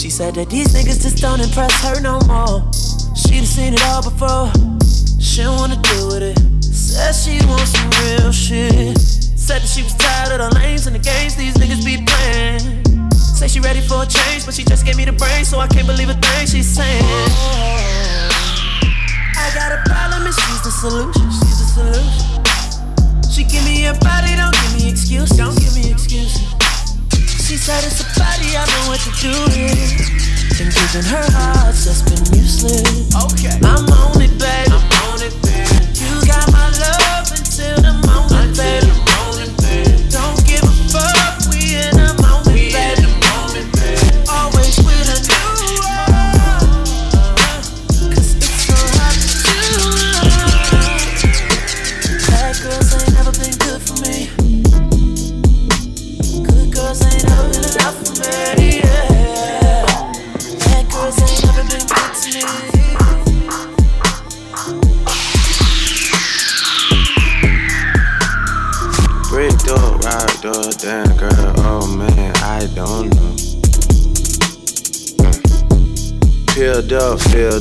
She said that these niggas just don't impress her no more. She'd seen it all before. She don't wanna deal with it. Said she wants some real shit. Said that she was tired of the lanes and the games these niggas be playing. Say she ready for a change, but she just gave me the brain, so I can't believe a thing she's saying. I got a problem and she's the solution. She's the solution. She give me a body, don't give me excuses. Don't give me excuses. She said it's a body, I know what to do with. And giving her heart's just been useless. Okay. I'm on it, baby. I'm on it, baby. You got my love until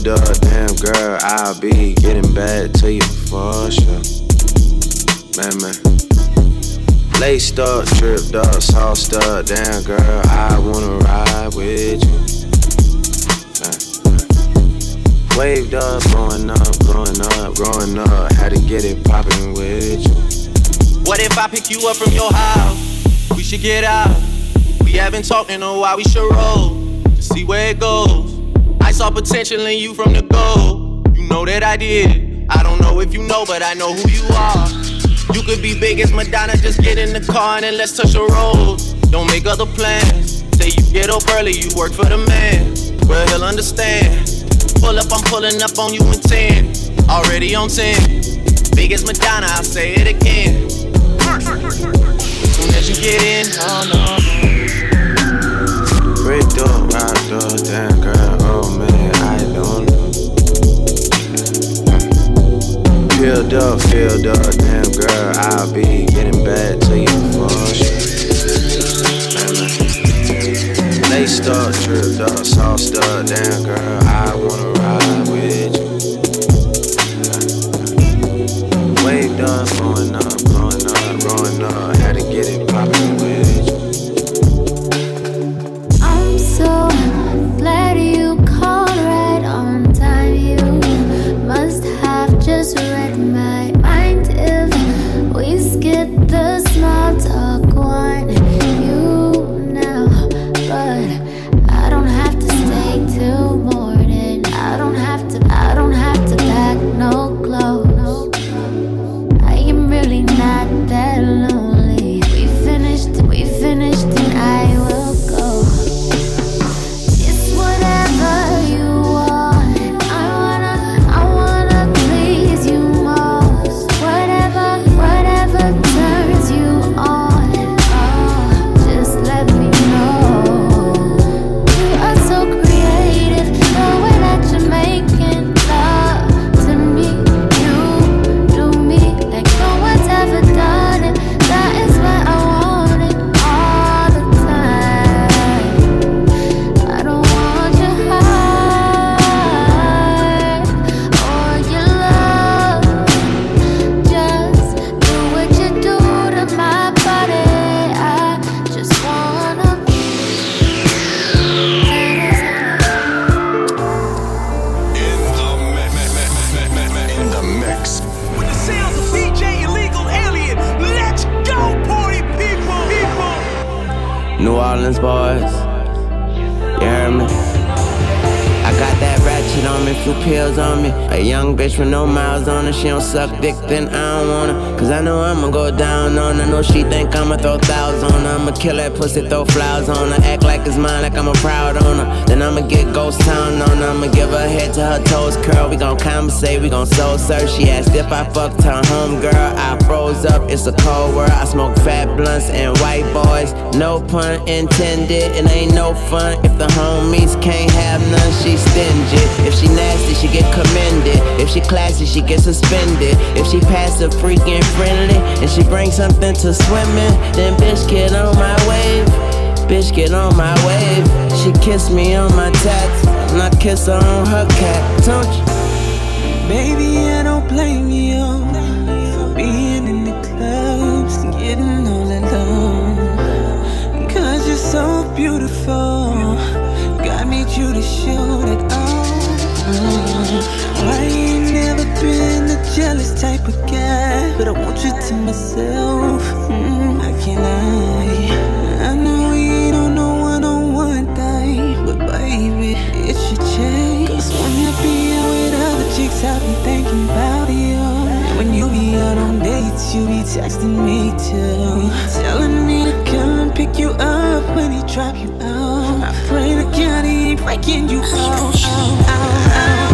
up, damn girl, I'll be getting back to you for sure. Man, man. Laced up, dripped up, sauced up, damn girl, I wanna ride with you. Man. Waved up, blowing up, blowing up, growing up, had to get it poppin' with you. What if I pick you up from your house? We should get out. We haven't talked in a while, we should roll to see where it goes. I saw potential in you from the go. You know that I did. I don't know if you know, but I know who you are. You could be big as Madonna, just get in the car and then let's touch the road. Don't make other plans. Say you get up early, you work for the man. Well, he'll understand. Pull up, I'm pulling up on you in 10. Already on 10. Big as Madonna, I'll say it again. Soon as you get in, oh no. Brick door, rock door, damn girl, oh man, I don't know. Peeled up, filled up, damn girl, I'll be getting back to you for sure. Laced up, dripped up, sauced up, damn girl, I wanna ride suck dick, kill that pussy, throw flowers on her. Act like it's mine, like I'm a proud owner. Then I'ma get ghost town on her. I'ma give her head to her toes curl. We gon' conversate, we gon' soul search. She asked if I fucked her home girl. I froze up, it's a cold world. I smoke fat blunts and white boys. No pun intended, it ain't no fun if the homies can't have none. She stingy. If she nasty, she get commended. If she classy, she get suspended. If she passive, freaking friendly, and she brings something to swimming, then bitch get on my wave. bitch get on my wave. She kissed me on my tats, and I kiss her on her cat. Don't you? Baby, I don't blame you for being in the clubs and getting all alone. Cause you're so beautiful. God made you to show that oh, I jealous type of guy, but I want you to myself. Mm, I can't lie. I know you don't know one on one thing, but baby, it should change. Cause when you be out with other chicks, I be thinking about you. And when you be out on dates, you be texting me too. Telling me to come pick you up when he drop you out. I pray to God he ain't breaking you out. out, out, out.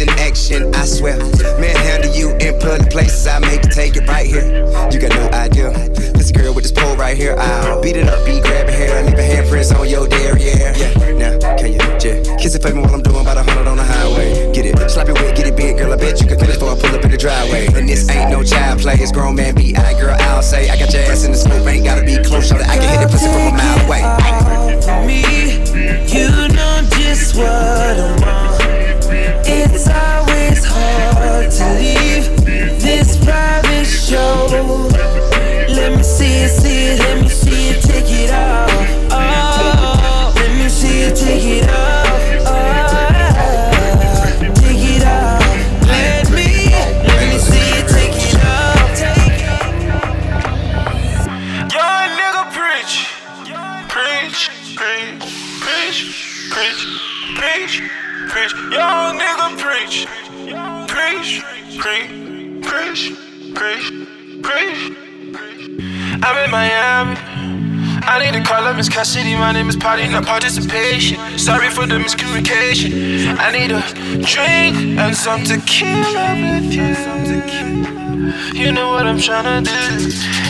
In action, I swear. Manhandle you in public places, I make you take it right here. You got no idea. This girl with this pole right here, I'll beat it up, be grabbing hair, leaving handprints on your derriere. Yeah, now, can you just kiss it for me while I'm doing about a hundred on the highway? Get it, slap it wet, get it big, girl, I bet you can finish before I pull up in the driveway. And this ain't no child play, it's grown man be I, Girl, I'll say, I got your ass in the scope, ain't gotta be close, so I can hit it pussy from a mile away. For me, you know just what I want. It's always hard to leave this private show. Let me see see let me to call Cassidy. My name is Party, not participation. Sorry for the miscommunication. I need a drink and some tequila with you. You know what I'm tryna do.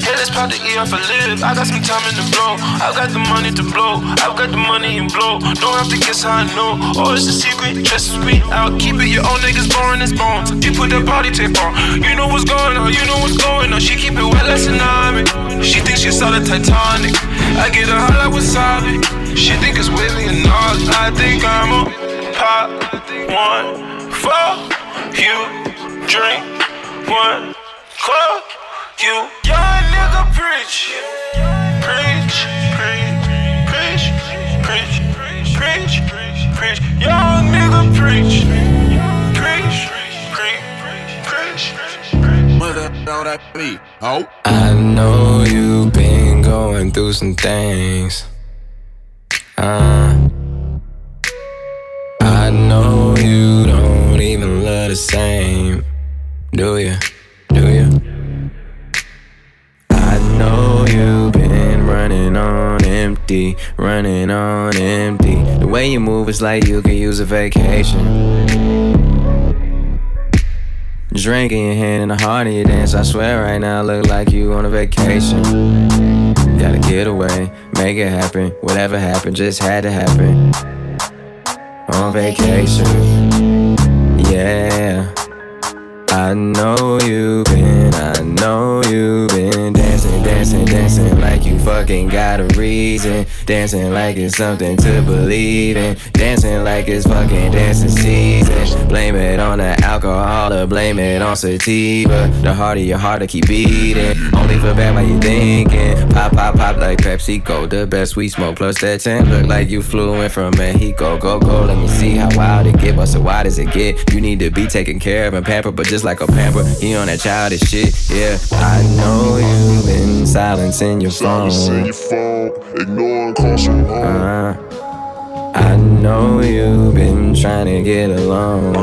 Hey, let's pop the E off a lip. I got some time in the blow. I've got the money to blow. I've got the money and blow. Don't have to guess how I know. Oh, it's a secret. Trust me, I'll keep it. Your own niggas boring as bones. You put that body tape on. You know what's going on. You know what's going on. She keep it wet tsunami. She thinks she saw the Titanic. I get her hot like wasabi. She think it's with me and all. I think I'm a pop one for you. Drink one club, you young nigga preach, preach, preach, preach, preach, preach, preach, young nigga preach. Mother, know that me, oh. I know you've been going through some things. Uh, I know you don't even love the same, do you? do you? I know you've been running on empty, running on empty. The way you move is like you could use a vacation. Drink in your hand and the heart of your dance. I swear right now, look like you on a vacation. Gotta get away, make it happen. Whatever happened, just had to happen. On vacation, yeah. I know you've been, I know you've been dancing, dancing, like you fucking got a reason. Dancing like it's something to believe in. Dancing like it's fucking dancing season. Blame it on the alcohol or blame it on sativa. The harder your heart to keep beating. Only feel bad while you thinking. Pop, pop, pop like PepsiCo. The best we smoke plus that 10. Look like you flew in from Mexico. Go, go, let me see how wild it get. But so wide does it get? You need to be taken care of and pampered, but just like a pamper. He on that childish shit, yeah. I know you've been silencing your phone. ignoring calls from home. Uh, I know you've been trying to get along.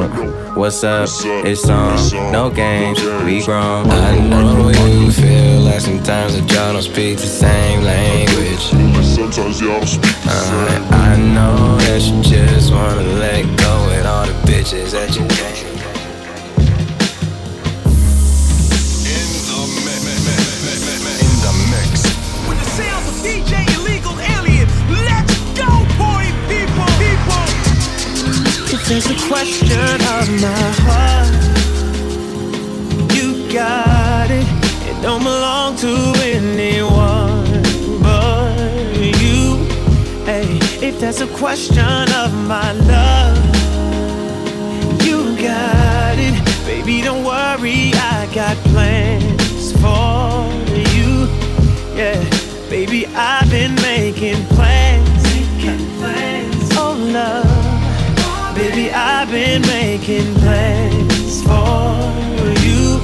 What's up? It's on. No games. We grown. I know you feel like sometimes that y'all don't speak the same language. Sometimes y'all speak the Uh, same. I know that you just wanna let go with all the bitches that you gave. There's a question of my heart, you got it. It don't belong to anyone but you. Hey, if there's a question of my love, you got it. Baby, don't worry, I got plans for you. Yeah, baby, I've been making plans. Making plans. Oh, love. Baby, I've been making plans for you.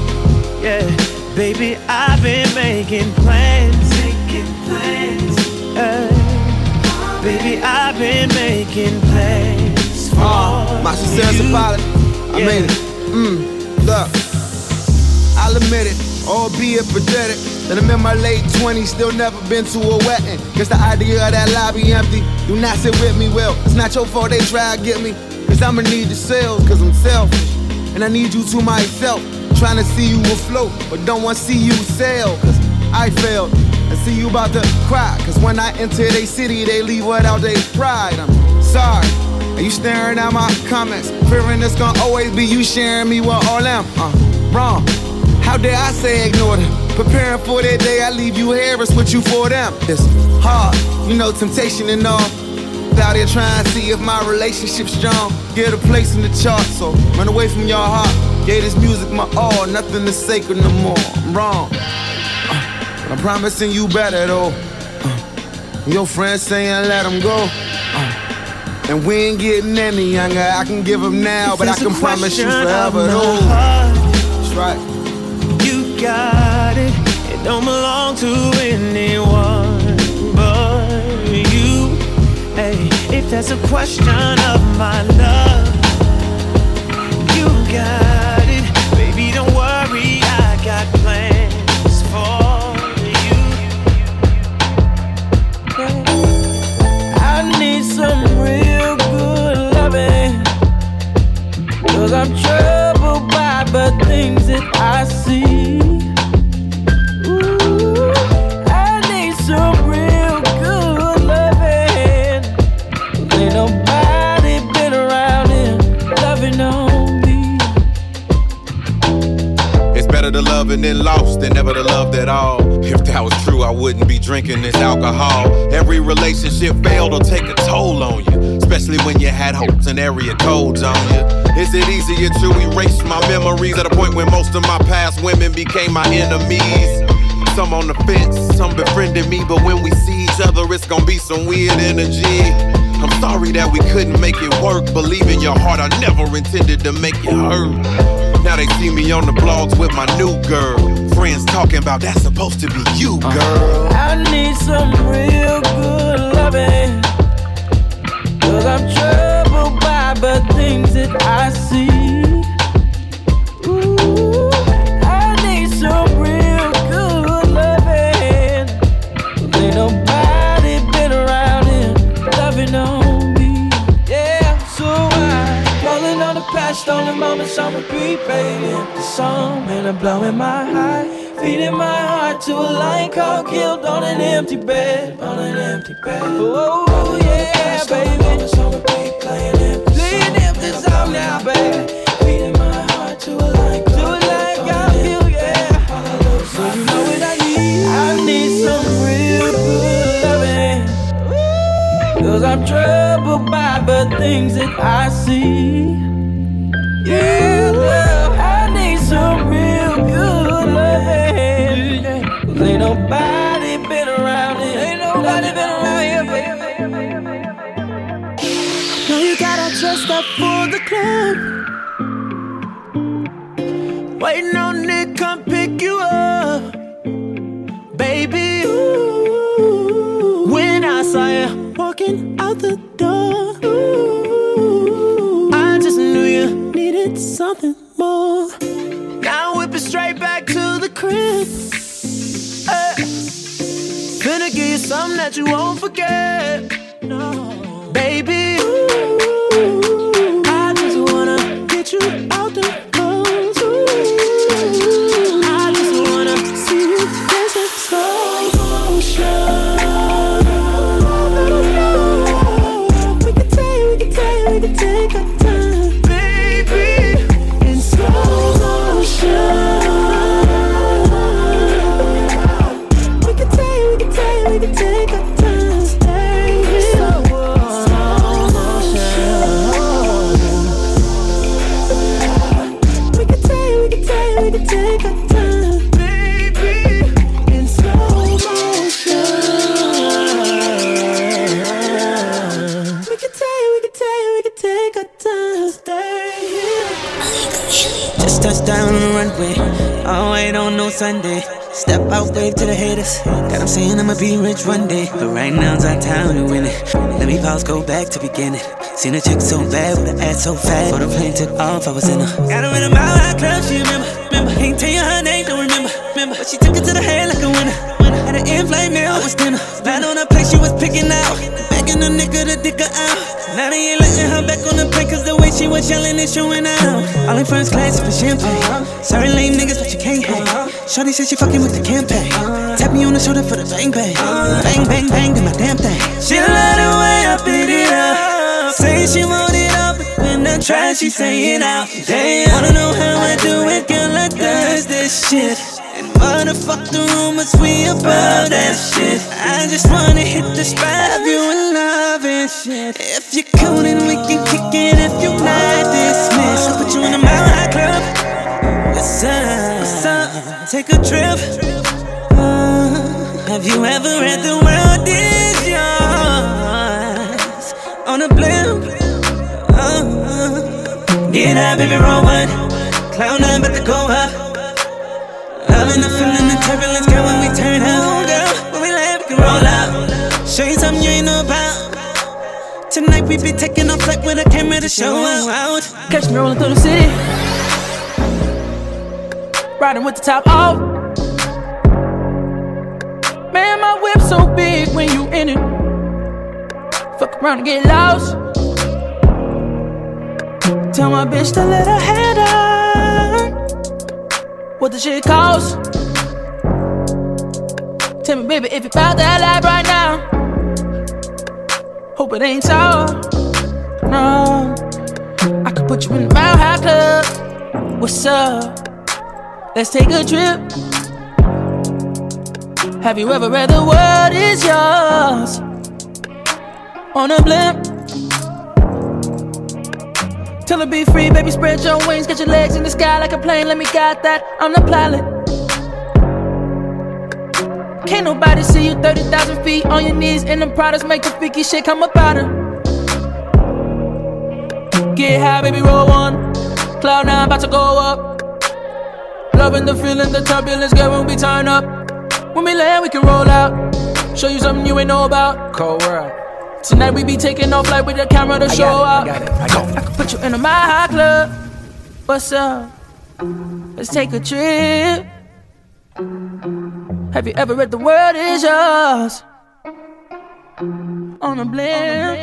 Yeah, baby, I've been making plans. Making plans. Yeah. Baby, I've been making plans for Uh, my sincerest you. apology. I made it. Mm, look, I'll admit it, albeit pathetic. That I'm in my late 20s, still never been to a wedding. Guess the idea of that lobby empty. Do not sit with me, well, it's not your fault they try to get me. I'ma need the sales, cause I'm selfish. And I need you to myself. Trying to see you afloat, but don't want to see you sail. Cause I failed. I see you about to cry. Cause when I enter they city, they leave without their pride. I'm sorry. Are you staring at my comments? Fearing it's gonna always be you sharing me with all them. Uh, wrong. How dare I say ignore them? Preparing for that day, I leave you here and switch you for them. It's hard, you know, temptation and all. Out here trying to see if my relationship's strong. Get a place in the chart, so run away from your heart. Gave this music my all, nothing is sacred no more. I'm wrong. Uh, but I'm promising you better though. Uh, your friends saying let them go. Uh, and we ain't getting any younger. I can give them now, but I can promise you forever though. heart, That's right. You got it. It don't belong to anyone but you. Hey, if there's a question of my love, you got it. Baby, don't worry, I got plans for you. I need some real good loving. Cause I'm troubled by the things that I see. And then lost than never to loved at all. If that was true, I wouldn't be drinking this alcohol. Every relationship failed or take a toll on you, especially when you had hopes and area codes on you. Is it easier to erase my memories at a point when most of my past women became my enemies? Some on the fence, some befriending me, but when we see each other, it's gonna be some weird energy. I'm sorry that we couldn't make it work. Believe in your heart, I never intended to make it hurt. Now they see me on the blogs with my new girl. Friends talking about that's supposed to be you, uh-huh. girl. I need some Cause I'm troubled by the things that I see. Yeah, love, I need some real good loving. Cause ain't nobody been around here. Ain't nobody been around here, baby. Now you gotta dress up for the club. That you won't forget. No, baby, Just touched down on the runway. Oh, wait on no Sunday. Step out, wave to the haters. God, I'm saying I'ma be rich one day. But right now's our time to win it. Let me pause, go back to beginning. Seen a chick so bad with an ass so fat. Before the plane took off, I was in her. Got her in a mile high club, she remember. Remember, ain't tell you her name, don't remember. Remember, but she took it to the head like a winner. Had an in-flight meal, I was dinner. Bad on her plate, she was picking out. Begging a nigga to dick her out. Now they ain't her back on the plane, cause the way she was yelling is showing out. All in first class for champagne. Sorry, lame niggas, but you can't hang. Shorty said she fucking with the campaign. Tap me on the shoulder for the bang bang. Bang, bang, bang, do my damn thing. She love the way I beat it up. Say she want it all, but when I try, she say it out. Damn, wanna know how I do it, girl, I does this shit. Motherfuck the rumors, we about that shit. I just wanna hit the spot, you shit. If you're cool, then we can kick it. If you're not dismissed, I'll put you in the Mile High Club. What's up? What's up? Take a trip. Uh, have you ever read the world is yours on a blimp? Uh, get up, baby, roll one. Cloud nine, about to go up. Loving the feeling, the turbulence, girl, when we turn up, girl. When we laugh, we can roll out. Show you something you ain't know about. Tonight we be taking off flight with a camera to show out. Catch me rolling through the city. riding with the top off. Man, my whip so big when you in it. Fuck around and get lost. Tell my bitch to let her head down. What the shit cost? Tell me, baby, if you found that life right now. Hope it ain't so. No, I could put you in the Mile High Club. What's up? Let's take a trip. Have you ever read the world is yours? On a blimp. Tell her be free, baby, spread your wings, get your legs in the sky like a plane. Let me guide that. I'm the pilot. Can't nobody see you 30,000 feet on your knees in the products, make the freaky shit come up out her. Get high, baby, roll one. Cloud nine, about to go up. Loving the feeling, the turbulence, girl, when we turn up. When we land, we can roll out. Show you something you ain't know about. Cold world. Tonight we be taking off like with the camera to I show out. I I. I can put you in a Mile High Club. What's up? Let's take a trip. Have you ever read The World Is Yours? On a blimp.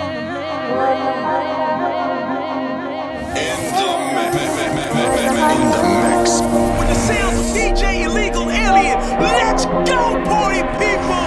With the sounds of DJ Illegal Alien, let's go, party people,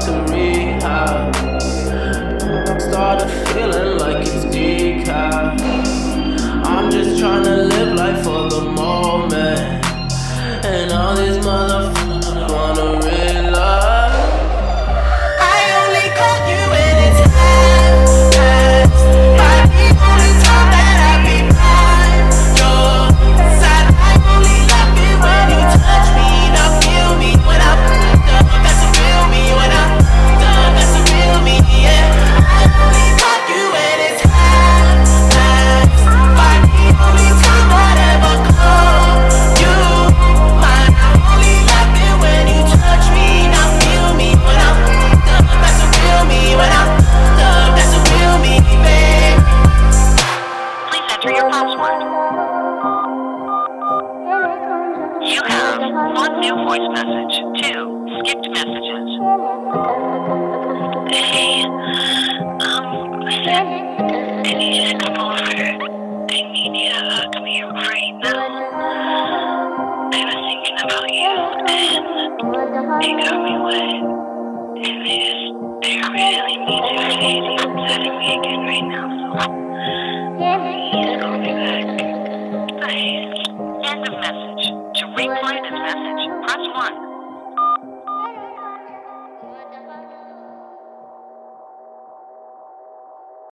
to rehab. Started feeling like it's decaf. I'm just trying to live life for the